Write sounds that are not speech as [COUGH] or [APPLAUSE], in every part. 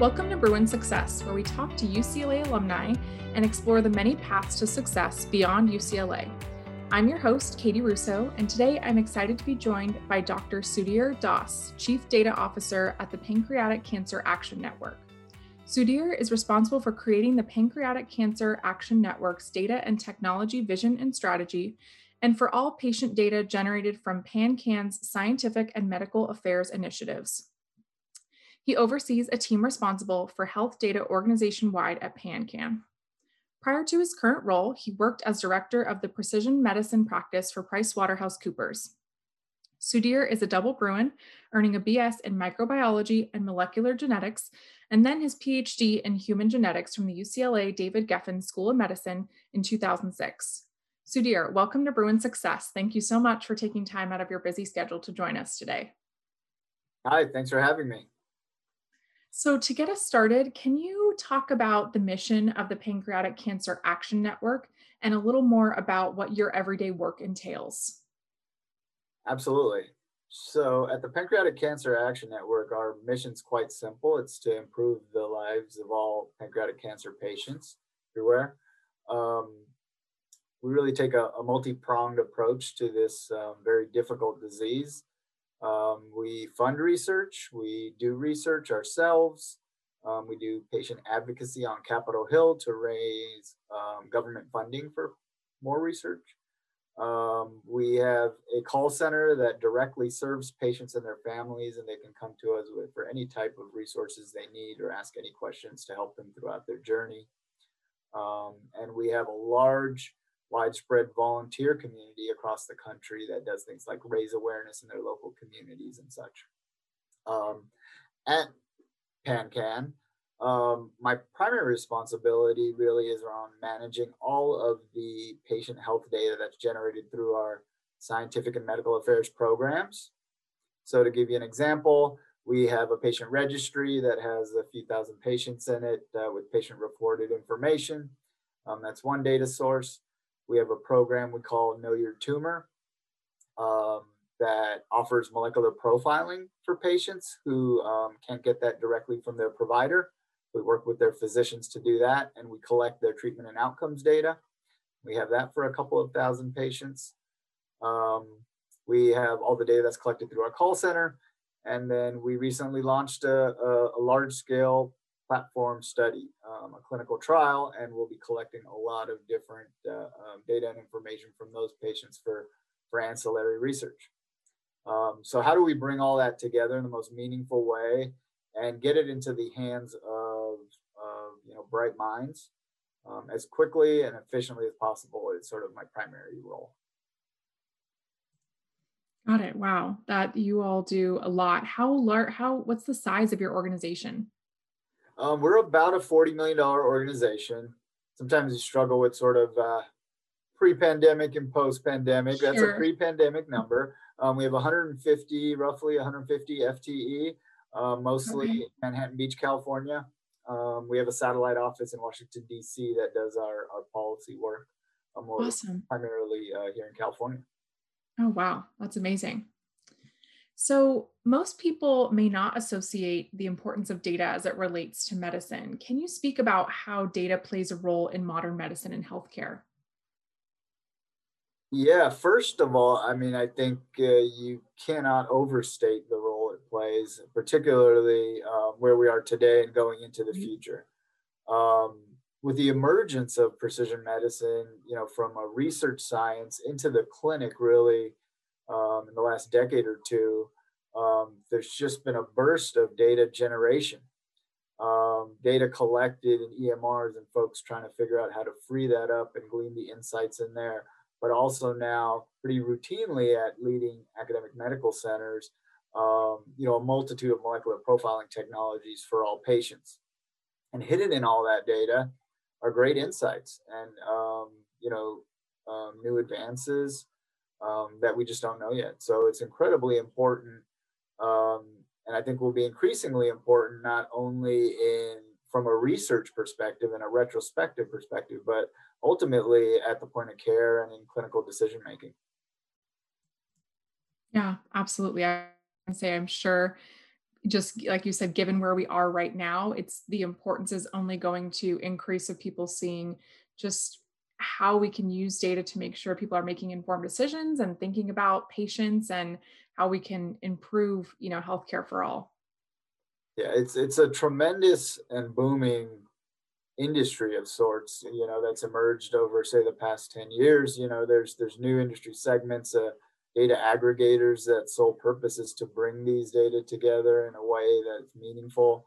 Welcome to Bruin Success, where we talk to UCLA alumni and explore the many paths to success beyond UCLA. I'm your host, Katie Russo, and today I'm excited to be joined by Dr. Sudhir Das, Chief Data Officer at the Pancreatic Cancer Action Network. Sudhir is responsible for creating the Pancreatic Cancer Action Network's data and technology vision and strategy, and for all patient data generated from PanCan's scientific and medical affairs initiatives. He oversees a team responsible for health data organization wide at PanCan. Prior to his current role, he worked as director of the precision medicine practice for PricewaterhouseCoopers. Sudhir is a double Bruin, earning a BS in microbiology and molecular genetics, and then his PhD in human genetics from the UCLA David Geffen School of Medicine in 2006. Sudhir, welcome to Bruin Success. Thank you so much for taking time out of your busy schedule to join us today. Hi, thanks for having me. So, to get us started, can you talk about the mission of the Pancreatic Cancer Action Network and a little more about what your everyday work entails? Absolutely. So, at the Pancreatic Cancer Action Network, our mission is quite simple it's to improve the lives of all pancreatic cancer patients everywhere. Um, we really take a, a multi pronged approach to this um, very difficult disease. Um, we fund research, we do research ourselves, um, we do patient advocacy on Capitol Hill to raise um, government funding for more research. Um, we have a call center that directly serves patients and their families, and they can come to us with, for any type of resources they need or ask any questions to help them throughout their journey. Um, and we have a large widespread volunteer community across the country that does things like raise awareness in their local communities and such. Um, at PanCan, um, my primary responsibility really is around managing all of the patient health data that's generated through our scientific and medical affairs programs. So, to give you an example, we have a patient registry that has a few thousand patients in it uh, with patient reported information. Um, that's one data source. We have a program we call Know Your Tumor um, that offers molecular profiling for patients who um, can't get that directly from their provider. We work with their physicians to do that, and we collect their treatment and outcomes data. We have that for a couple of thousand patients. Um, we have all the data that's collected through our call center. And then we recently launched a, a, a large scale platform study, um, a clinical trial, and we'll be collecting a lot of different uh, um, data and information from those patients for, for ancillary research. Um, so how do we bring all that together in the most meaningful way and get it into the hands of, of you know, bright minds um, as quickly and efficiently as possible is sort of my primary role. Got it. Wow, that you all do a lot. How large? How? What's the size of your organization? Um, we're about a $40 million organization. Sometimes you struggle with sort of uh, pre pandemic and post pandemic. Sure. That's a pre pandemic number. Um, we have 150, roughly 150 FTE, uh, mostly okay. Manhattan Beach, California. Um, we have a satellite office in Washington, D.C. that does our, our policy work. Um, awesome. Primarily uh, here in California. Oh, wow. That's amazing. So, most people may not associate the importance of data as it relates to medicine. Can you speak about how data plays a role in modern medicine and healthcare? Yeah, first of all, I mean, I think uh, you cannot overstate the role it plays, particularly uh, where we are today and going into the mm-hmm. future. Um, with the emergence of precision medicine, you know, from a research science into the clinic, really um, in the last decade or two, um, there's just been a burst of data generation, um, data collected in EMRs, and folks trying to figure out how to free that up and glean the insights in there. But also now, pretty routinely at leading academic medical centers, um, you know, a multitude of molecular profiling technologies for all patients. And hidden in all that data are great insights and um, you know um, new advances um, that we just don't know yet. So it's incredibly important, um, and I think will be increasingly important not only in from a research perspective and a retrospective perspective, but ultimately at the point of care and in clinical decision making. Yeah, absolutely. I can say I'm sure just like you said, given where we are right now, it's the importance is only going to increase of people seeing just how we can use data to make sure people are making informed decisions and thinking about patients and how we can improve, you know, healthcare for all. Yeah, it's it's a tremendous and booming industry of sorts, you know, that's emerged over say the past 10 years. You know, there's there's new industry segments, uh, data aggregators that sole purpose is to bring these data together in a way that's meaningful.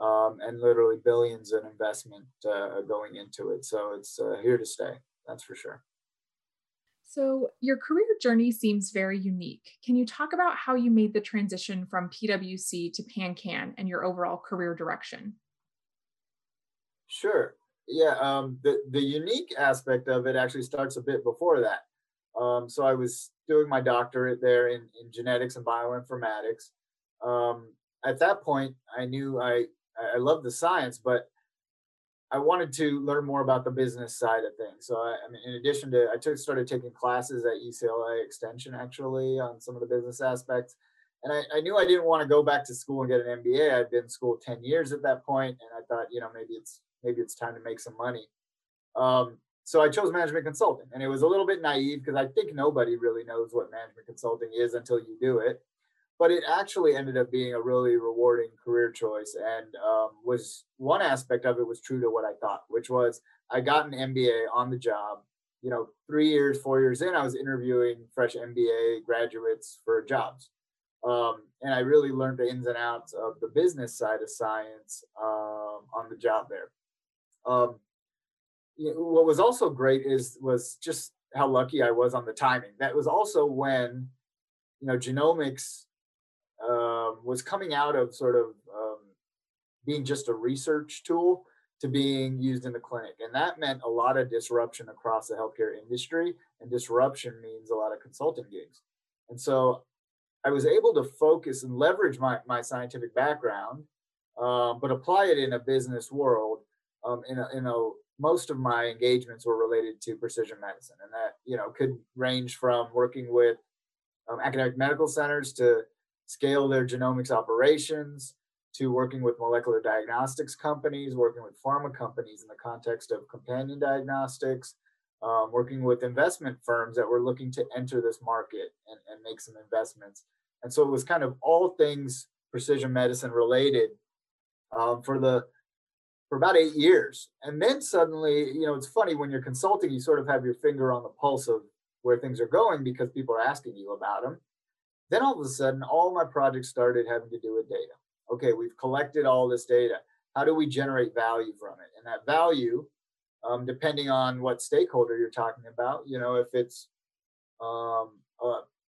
Um, and literally billions in investment uh, going into it. So it's uh, here to stay, that's for sure. So, your career journey seems very unique. Can you talk about how you made the transition from PwC to PanCan and your overall career direction? Sure. Yeah. Um, the the unique aspect of it actually starts a bit before that. Um, so I was doing my doctorate there in, in genetics and bioinformatics. Um, at that point, I knew I I love the science, but I wanted to learn more about the business side of things. So I, I mean, in addition to, I took started taking classes at UCLA Extension actually on some of the business aspects, and I, I knew I didn't want to go back to school and get an MBA. I'd been in school ten years at that point, and I thought, you know, maybe it's maybe it's time to make some money. Um, so I chose management consulting, and it was a little bit naive because I think nobody really knows what management consulting is until you do it but it actually ended up being a really rewarding career choice and um, was one aspect of it was true to what i thought which was i got an mba on the job you know three years four years in i was interviewing fresh mba graduates for jobs. Um, and i really learned the ins and outs of the business side of science um, on the job there. Um, what was also great is was just how lucky i was on the timing. That was also when you know genomics um, was coming out of sort of um, being just a research tool to being used in the clinic. And that meant a lot of disruption across the healthcare industry. And disruption means a lot of consulting gigs. And so I was able to focus and leverage my, my scientific background, um, but apply it in a business world. Um, in, a, in a, most of my engagements were related to precision medicine. And that, you know, could range from working with um, academic medical centers to scale their genomics operations to working with molecular diagnostics companies, working with pharma companies in the context of companion diagnostics, um, working with investment firms that were looking to enter this market and, and make some investments. And so it was kind of all things precision medicine related um, for the for about eight years. And then suddenly, you know, it's funny when you're consulting, you sort of have your finger on the pulse of where things are going because people are asking you about them. Then all of a sudden, all my projects started having to do with data. Okay, we've collected all this data. How do we generate value from it? And that value, um, depending on what stakeholder you're talking about, you know, if it's um,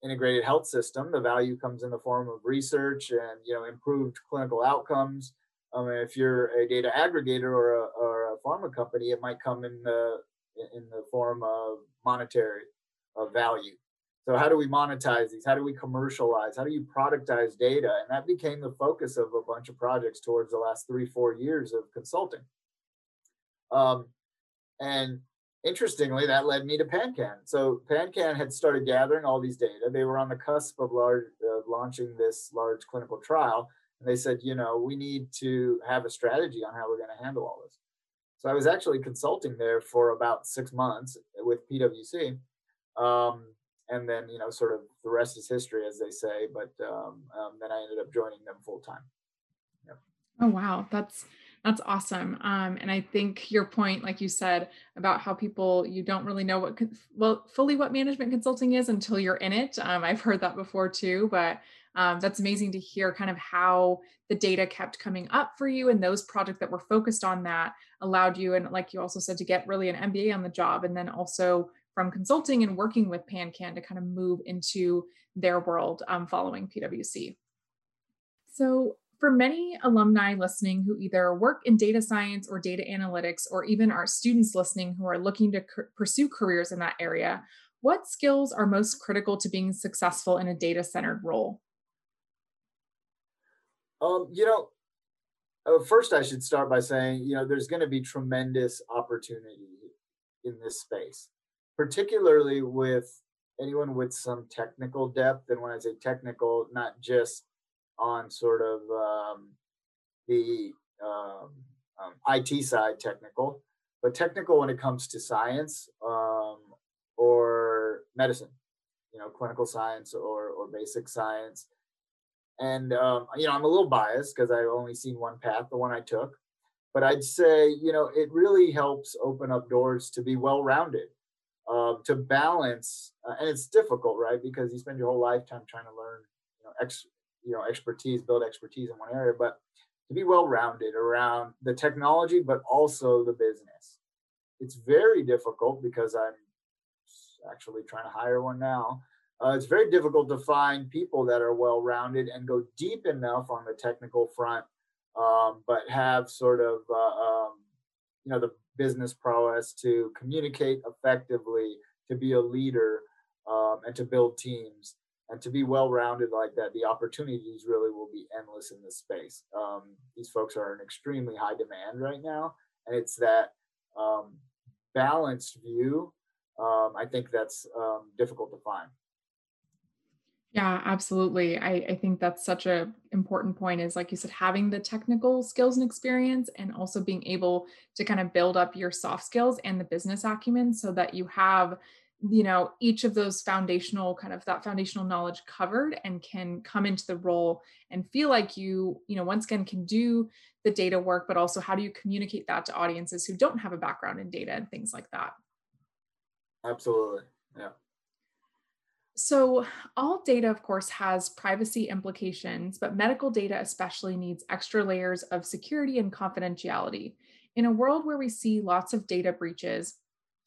integrated health system, the value comes in the form of research and you know improved clinical outcomes. Um, if you're a data aggregator or a, or a pharma company, it might come in the in the form of monetary of value. So how do we monetize these? How do we commercialize? How do you productize data? And that became the focus of a bunch of projects towards the last three, four years of consulting. Um, and interestingly, that led me to PanCan. So PanCan had started gathering all these data. They were on the cusp of large, uh, launching this large clinical trial. And they said, you know, we need to have a strategy on how we're going to handle all this. So I was actually consulting there for about six months with PwC. Um, and then you know sort of the rest is history as they say but um, um, then i ended up joining them full time. Oh wow. That's that's awesome. Um, and i think your point like you said about how people you don't really know what well fully what management consulting is until you're in it. Um, i've heard that before too but um, that's amazing to hear kind of how the data kept coming up for you and those projects that were focused on that allowed you and like you also said to get really an mba on the job and then also from consulting and working with PanCan to kind of move into their world um, following PwC. So, for many alumni listening who either work in data science or data analytics, or even our students listening who are looking to pursue careers in that area, what skills are most critical to being successful in a data centered role? Um, you know, uh, first I should start by saying, you know, there's going to be tremendous opportunity in this space particularly with anyone with some technical depth. And when I say technical, not just on sort of um, the um, um, IT side, technical, but technical when it comes to science um, or medicine, you know, clinical science or or basic science. And um, you know, I'm a little biased because I've only seen one path, the one I took. But I'd say, you know, it really helps open up doors to be well-rounded, uh, to balance, uh, and it's difficult, right? Because you spend your whole lifetime trying to learn, you know, ex, you know, expertise, build expertise in one area, but to be well-rounded around the technology, but also the business. It's very difficult because I'm actually trying to hire one now uh, it's very difficult to find people that are well rounded and go deep enough on the technical front, um, but have sort of uh, um, you know the business prowess to communicate effectively, to be a leader, um, and to build teams. And to be well rounded like that, the opportunities really will be endless in this space. Um, these folks are in extremely high demand right now, and it's that um, balanced view. Um, I think that's difficult to find. Yeah, absolutely. I, I think that's such a important point is like you said, having the technical skills and experience and also being able to kind of build up your soft skills and the business acumen so that you have, you know, each of those foundational kind of that foundational knowledge covered and can come into the role and feel like you, you know, once again can do the data work, but also how do you communicate that to audiences who don't have a background in data and things like that? Absolutely. Yeah. So, all data, of course, has privacy implications, but medical data especially needs extra layers of security and confidentiality. In a world where we see lots of data breaches,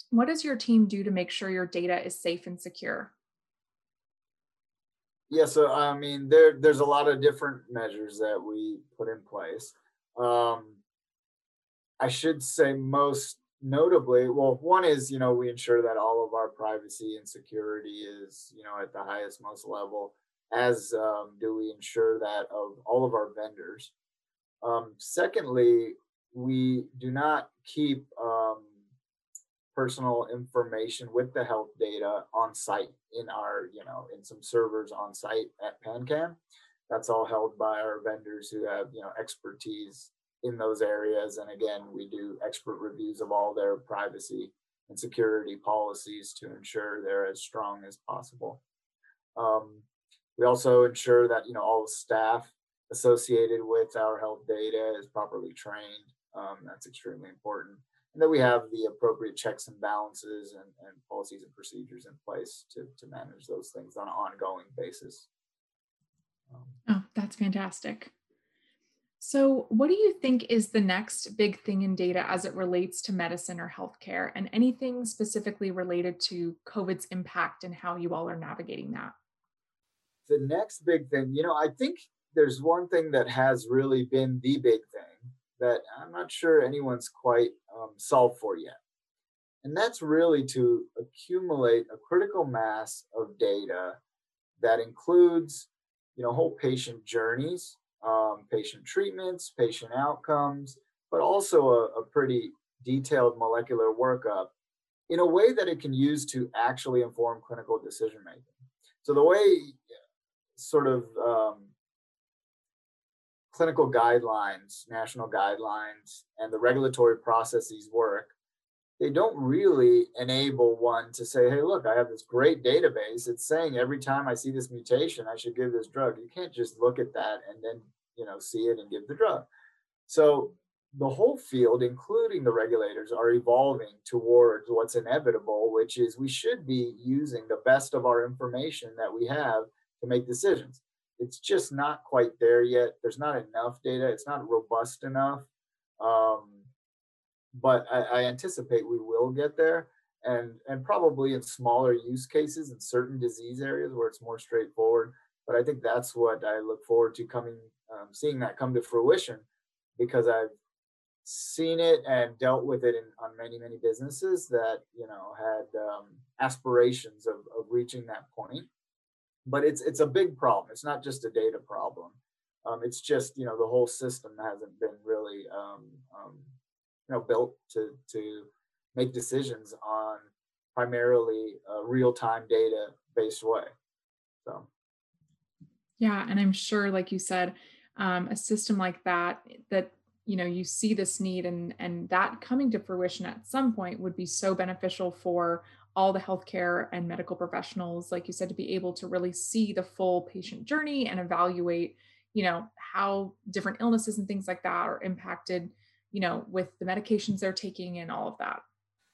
what does your team do to make sure your data is safe and secure? Yeah, so I mean, there there's a lot of different measures that we put in place. Um, I should say most notably, well, one is, you know, we ensure that all of our privacy and security is, you know, at the highest, most level, as um, do we ensure that of all of our vendors. Um, secondly, we do not keep um, personal information with the health data on site in our, you know, in some servers on site at PanCan. That's all held by our vendors who have, you know, expertise in those areas. And again, we do expert reviews of all their privacy and security policies to ensure they're as strong as possible. Um, we also ensure that you know all staff associated with our health data is properly trained. Um, that's extremely important, and that we have the appropriate checks and balances and, and policies and procedures in place to to manage those things on an ongoing basis. Um, oh, that's fantastic. So, what do you think is the next big thing in data as it relates to medicine or healthcare, and anything specifically related to COVID's impact and how you all are navigating that? The next big thing, you know, I think there's one thing that has really been the big thing that I'm not sure anyone's quite um, solved for yet. And that's really to accumulate a critical mass of data that includes, you know, whole patient journeys um, patient treatments, patient outcomes, but also a, a pretty detailed molecular workup in a way that it can use to actually inform clinical decision making. So the way sort of um, clinical guidelines, national guidelines, and the regulatory processes work, they don't really enable one to say, hey, look, I have this great database. It's saying every time I see this mutation, I should give this drug. You can't just look at that and then you know see it and give the drug. So the whole field including the regulators are evolving towards what's inevitable which is we should be using the best of our information that we have to make decisions. It's just not quite there yet. There's not enough data. It's not robust enough. Um, but I, I anticipate we will get there. And and probably in smaller use cases in certain disease areas where it's more straightforward. But i think that's what i look forward to coming um, seeing that come to fruition because I've seen it and dealt with it in, on many many businesses that you know had um, aspirations of, of reaching that point. But it's it's a big problem. It's not just a data problem. Um, it's just you know the whole system hasn't been really um, um, know built to to make decisions on primarily a real-time data based way so. Yeah, and I'm sure, like you said, um, a system like that, that you know, you see this need and and that coming to fruition at some point would be so beneficial for all the healthcare and medical professionals, like you said, to be able to really see the full patient journey and evaluate, you know, how different illnesses and things like that are impacted, you know, with the medications they're taking and all of that.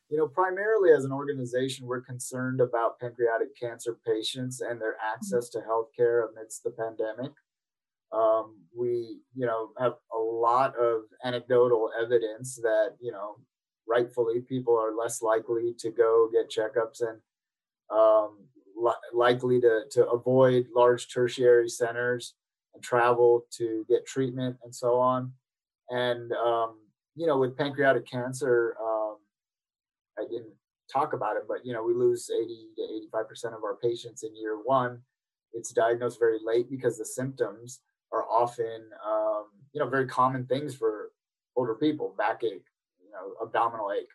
You know, primarily as an organization, we're concerned about pancreatic cancer patients and their Mhm. access to healthcare amidst the pandemic. Um, we, you know, have a lot of anecdotal evidence that, you know, rightfully people are less likely to go get checkups and um, li- likely to, to avoid large tertiary centers and travel to get treatment and so on. And, um, you know, with pancreatic cancer, um, I didn't talk about it, but, you know, we lose 80 to 85% of our patients in year one. It's diagnosed very late because the symptoms are often, um, you know, very common things for older people, backache, you know, abdominal ache.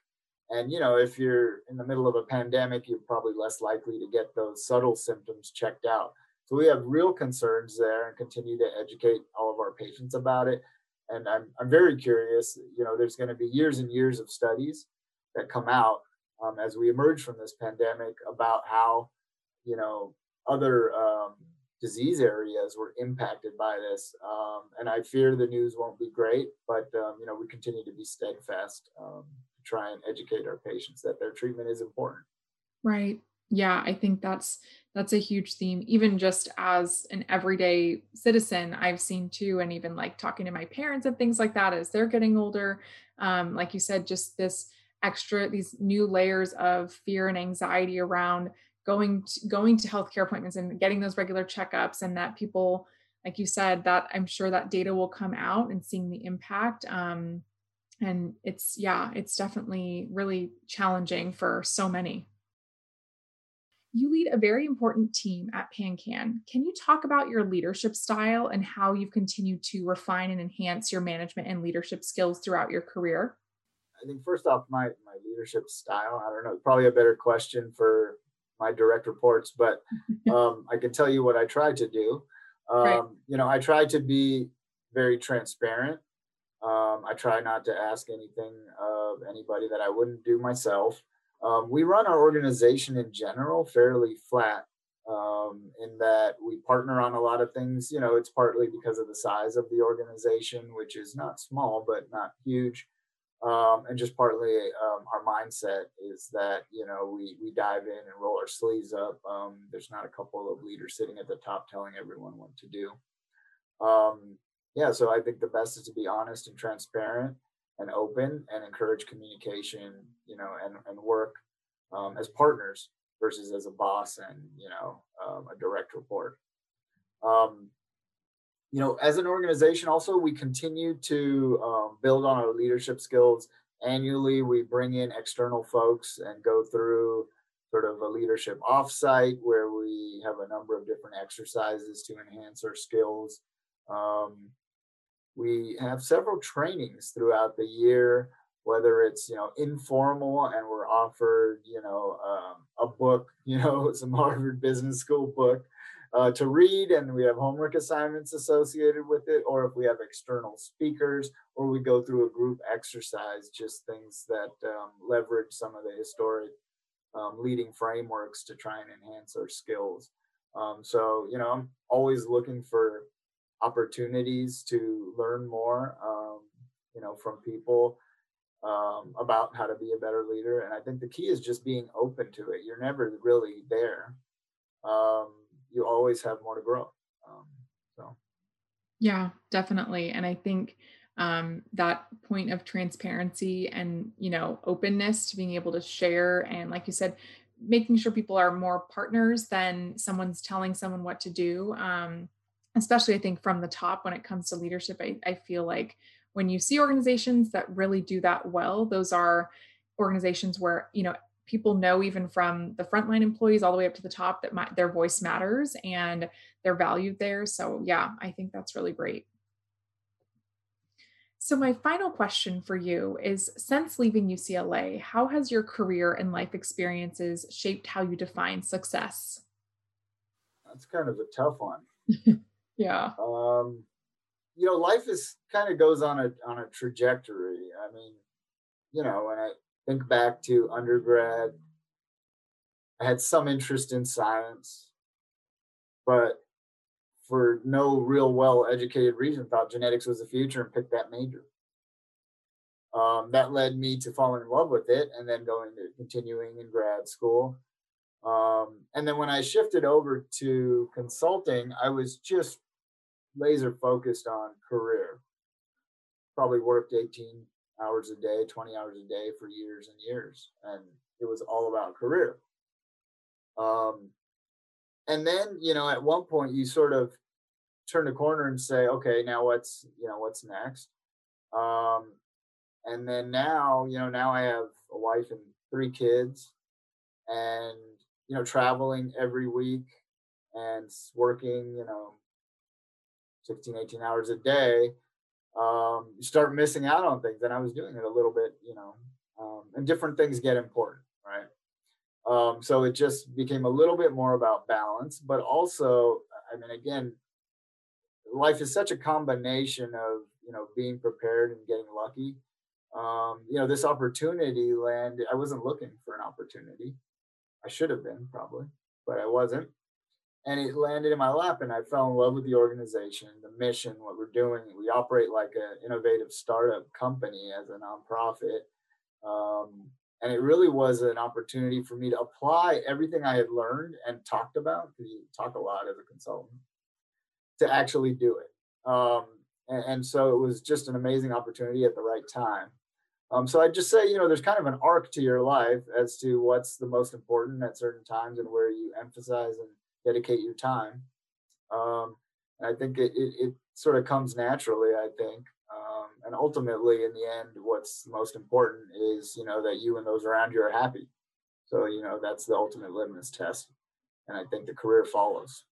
And, you know, if you're in the middle of a pandemic, you're probably less likely to get those subtle symptoms checked out. So we have real concerns there and continue to educate all of our patients about it. And I'm, I'm very curious, you know, there's going to be years and years of studies that come out um, as we emerge from this pandemic about how, you know, other um, disease areas were impacted by this. Um, and I fear the news won't be great, but um, you know we continue to be steadfast um, to try and educate our patients that their treatment is important. Right. Yeah, I think that's that's a huge theme. Even just as an everyday citizen, I've seen too, and even like talking to my parents and things like that as they're getting older. Um, like you said, just this extra, these new layers of fear and anxiety around going to, going to healthcare appointments and getting those regular checkups, and that people, like you said, that I'm sure that data will come out and seeing the impact. Um, and it's yeah, it's definitely really challenging for so many. You lead a very important team at PanCan. Can you talk about your leadership style and how you've continued to refine and enhance your management and leadership skills throughout your career? I think first off, my my leadership style. I don't know, probably a better question for my direct reports, but [LAUGHS] um, I can tell you what I tried to do. right. Um, you know, I tried to be very transparent. Um, I try not to ask anything of anybody that I wouldn't do myself. Um, we run our organization in general fairly flat um, in that we partner on a lot of things. You know, it's partly because of the size of the organization, which is not small, but not huge um, and just partly um, our mindset is that you know we we dive in and roll our sleeves up. Um, there's not a couple of leaders sitting at the top telling everyone what to do. Um, yeah, so I think the best is to be honest and transparent and open and encourage communication. You know, and and work um, as partners versus as a boss and you know um, a direct report. Um, you know, as an organization, also we continue to um, build on our leadership skills. Annually, we bring in external folks and go through sort of a leadership offsite where we have a number of different exercises to enhance our skills. Um, we have several trainings throughout the year, whether it's you know informal and we're offered you know um, a book, [LAUGHS] you know some Harvard Business School book uh, to read, and we have homework assignments associated with it, or if we have external speakers, or we go through a group exercise, just things that um, leverage some of the historic um, leading frameworks to try and enhance our skills. Um, so, you know, I'm always looking for opportunities to learn more, um, you know, from people um, about how to be a better leader. And I think the key is just being open to it. You're never really there. Um, you always have more to grow. Um, so, Yeah, definitely. And I think um, that point of transparency and you know openness to being able to share and like you said making sure people are more partners than someone's telling someone what to do um, especially i think from the top when it comes to leadership I, I feel like when you see organizations that really do that well those are organizations where you know people know even from the frontline employees all the way up to the top that my, their voice matters and they're valued there so yeah i think that's really great so, my final question for you is Since leaving UCLA, how has your career and life experiences shaped how you define success? that's kind of a tough one. [LAUGHS] Yeah. Um, you know, life is kind of goes on a on a trajectory. I mean, you know, when I think back to undergrad, I had some interest in science, but for no real well educated reason, thought genetics was the future and picked that major. Um, that led me to falling in love with it and then going to continuing in grad school. Um, and then when I shifted over to consulting, I was just laser focused on career. Probably worked 18 hours a day, 20 hours a day for years and years. And it was all about career. Um, and then, you know, at one point you sort of turn the corner and say, okay, now what's, you know, what's next? Um, and then now, you know, now I have a wife and three kids and, you know, traveling every week and working, you know, 16, 18 hours a day, um, you start missing out on things. And I was doing it a little bit, you know, um, and different things get important, right? Um, so it just became a little bit more about balance, but also, I mean, again, life is such a combination of, you know, being prepared and getting lucky. Um, you know, this opportunity landed, I wasn't looking for an opportunity. I should have been probably, but I wasn't and it landed in my lap and i fell in love with the organization the mission what we're doing. We operate like an innovative startup company as a nonprofit um, and it really was an opportunity for me to apply everything i had learned and talked about because you talk a lot as a consultant to actually do it. Um, and, and, so it was just an amazing opportunity at the right time. Um, so i'd just say you know there's kind of an arc to your life as to what's the most important at certain times and where you emphasize and dedicate your time. Um, I think it, it, it, sort of comes naturally, I think. Um, and ultimately, in the end, what's most important is, you know, that you and those around you are happy. So, you know, that's the ultimate litmus test. And I think the career follows.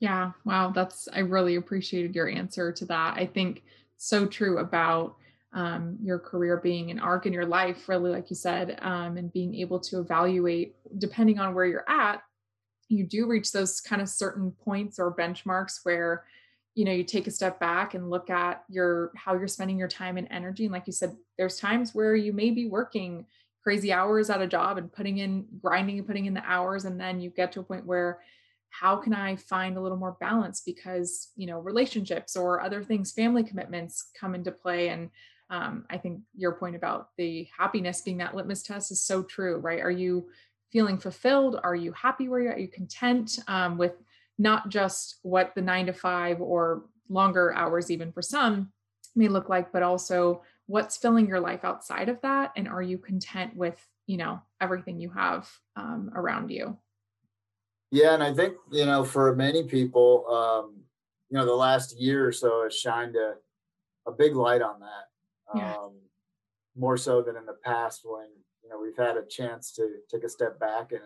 Yeah. Wow. That's, I really appreciated your answer to that. I think so true about um, your career being an arc in your life, really, like you said, um, and being able to evaluate, depending on where you're at, you do reach those kind of certain points or benchmarks where you know you take a step back and look at your how you're spending your time and energy and like you said there's times where you may be working crazy hours at a job and putting in grinding and putting in the hours and then you get to a point where how can i find a little more balance? Because you know relationships or other things family commitments come into play and um, i think your point about the happiness being that litmus test is so true right? Are you feeling fulfilled? Are you happy where you're at? Are you content um, with not just what the nine to five or longer hours, even for some, may look like, but also what's filling your life outside of that? And are you content with, you know, everything you have um, around you? Yeah. And I think, you know, for many people, um, you know, the last year or so has shined a, a big light on that. Yeah. Um, more so than in the past when you know we've had a chance to take a step back and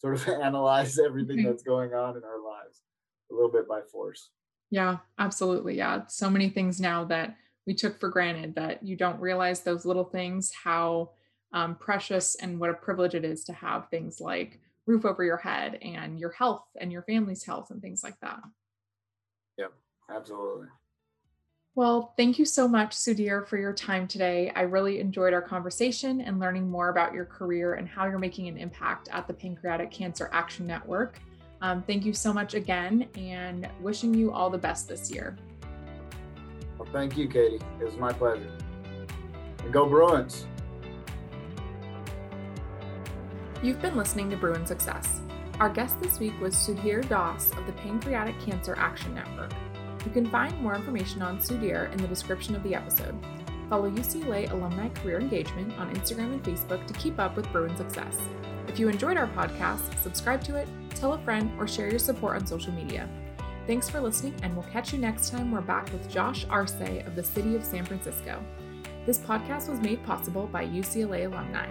sort of [LAUGHS] analyze everything mm-hmm. that's going on in our lives a little bit by force. Yeah absolutely. Yeah so many things now that we took for granted that you don't realize those little things how um, precious and what a privilege it is to have things like roof over your head and your health and your family's health and things like that. Yep absolutely well, thank you so much, Sudhir, for your time today. I really enjoyed our conversation and learning more about your career and how you're making an impact at the Pancreatic Cancer Action Network. Um, thank you so much again and wishing you all the best this year. Well, thank you, Katie. It was my pleasure. And go Bruins. You've been listening to Bruin Success. Our guest this week was Sudhir Das of the Pancreatic Cancer Action Network. You can find more information on Sudhir in the description of the episode. Follow UCLA Alumni Career Engagement on Instagram and Facebook to keep up with Bruin success. If you enjoyed our podcast, subscribe to it, tell a friend, or share your support on social media. Thanks for listening, and we'll catch you next time. We're back with Josh Arce of the City of San Francisco. This podcast was made possible by UCLA alumni.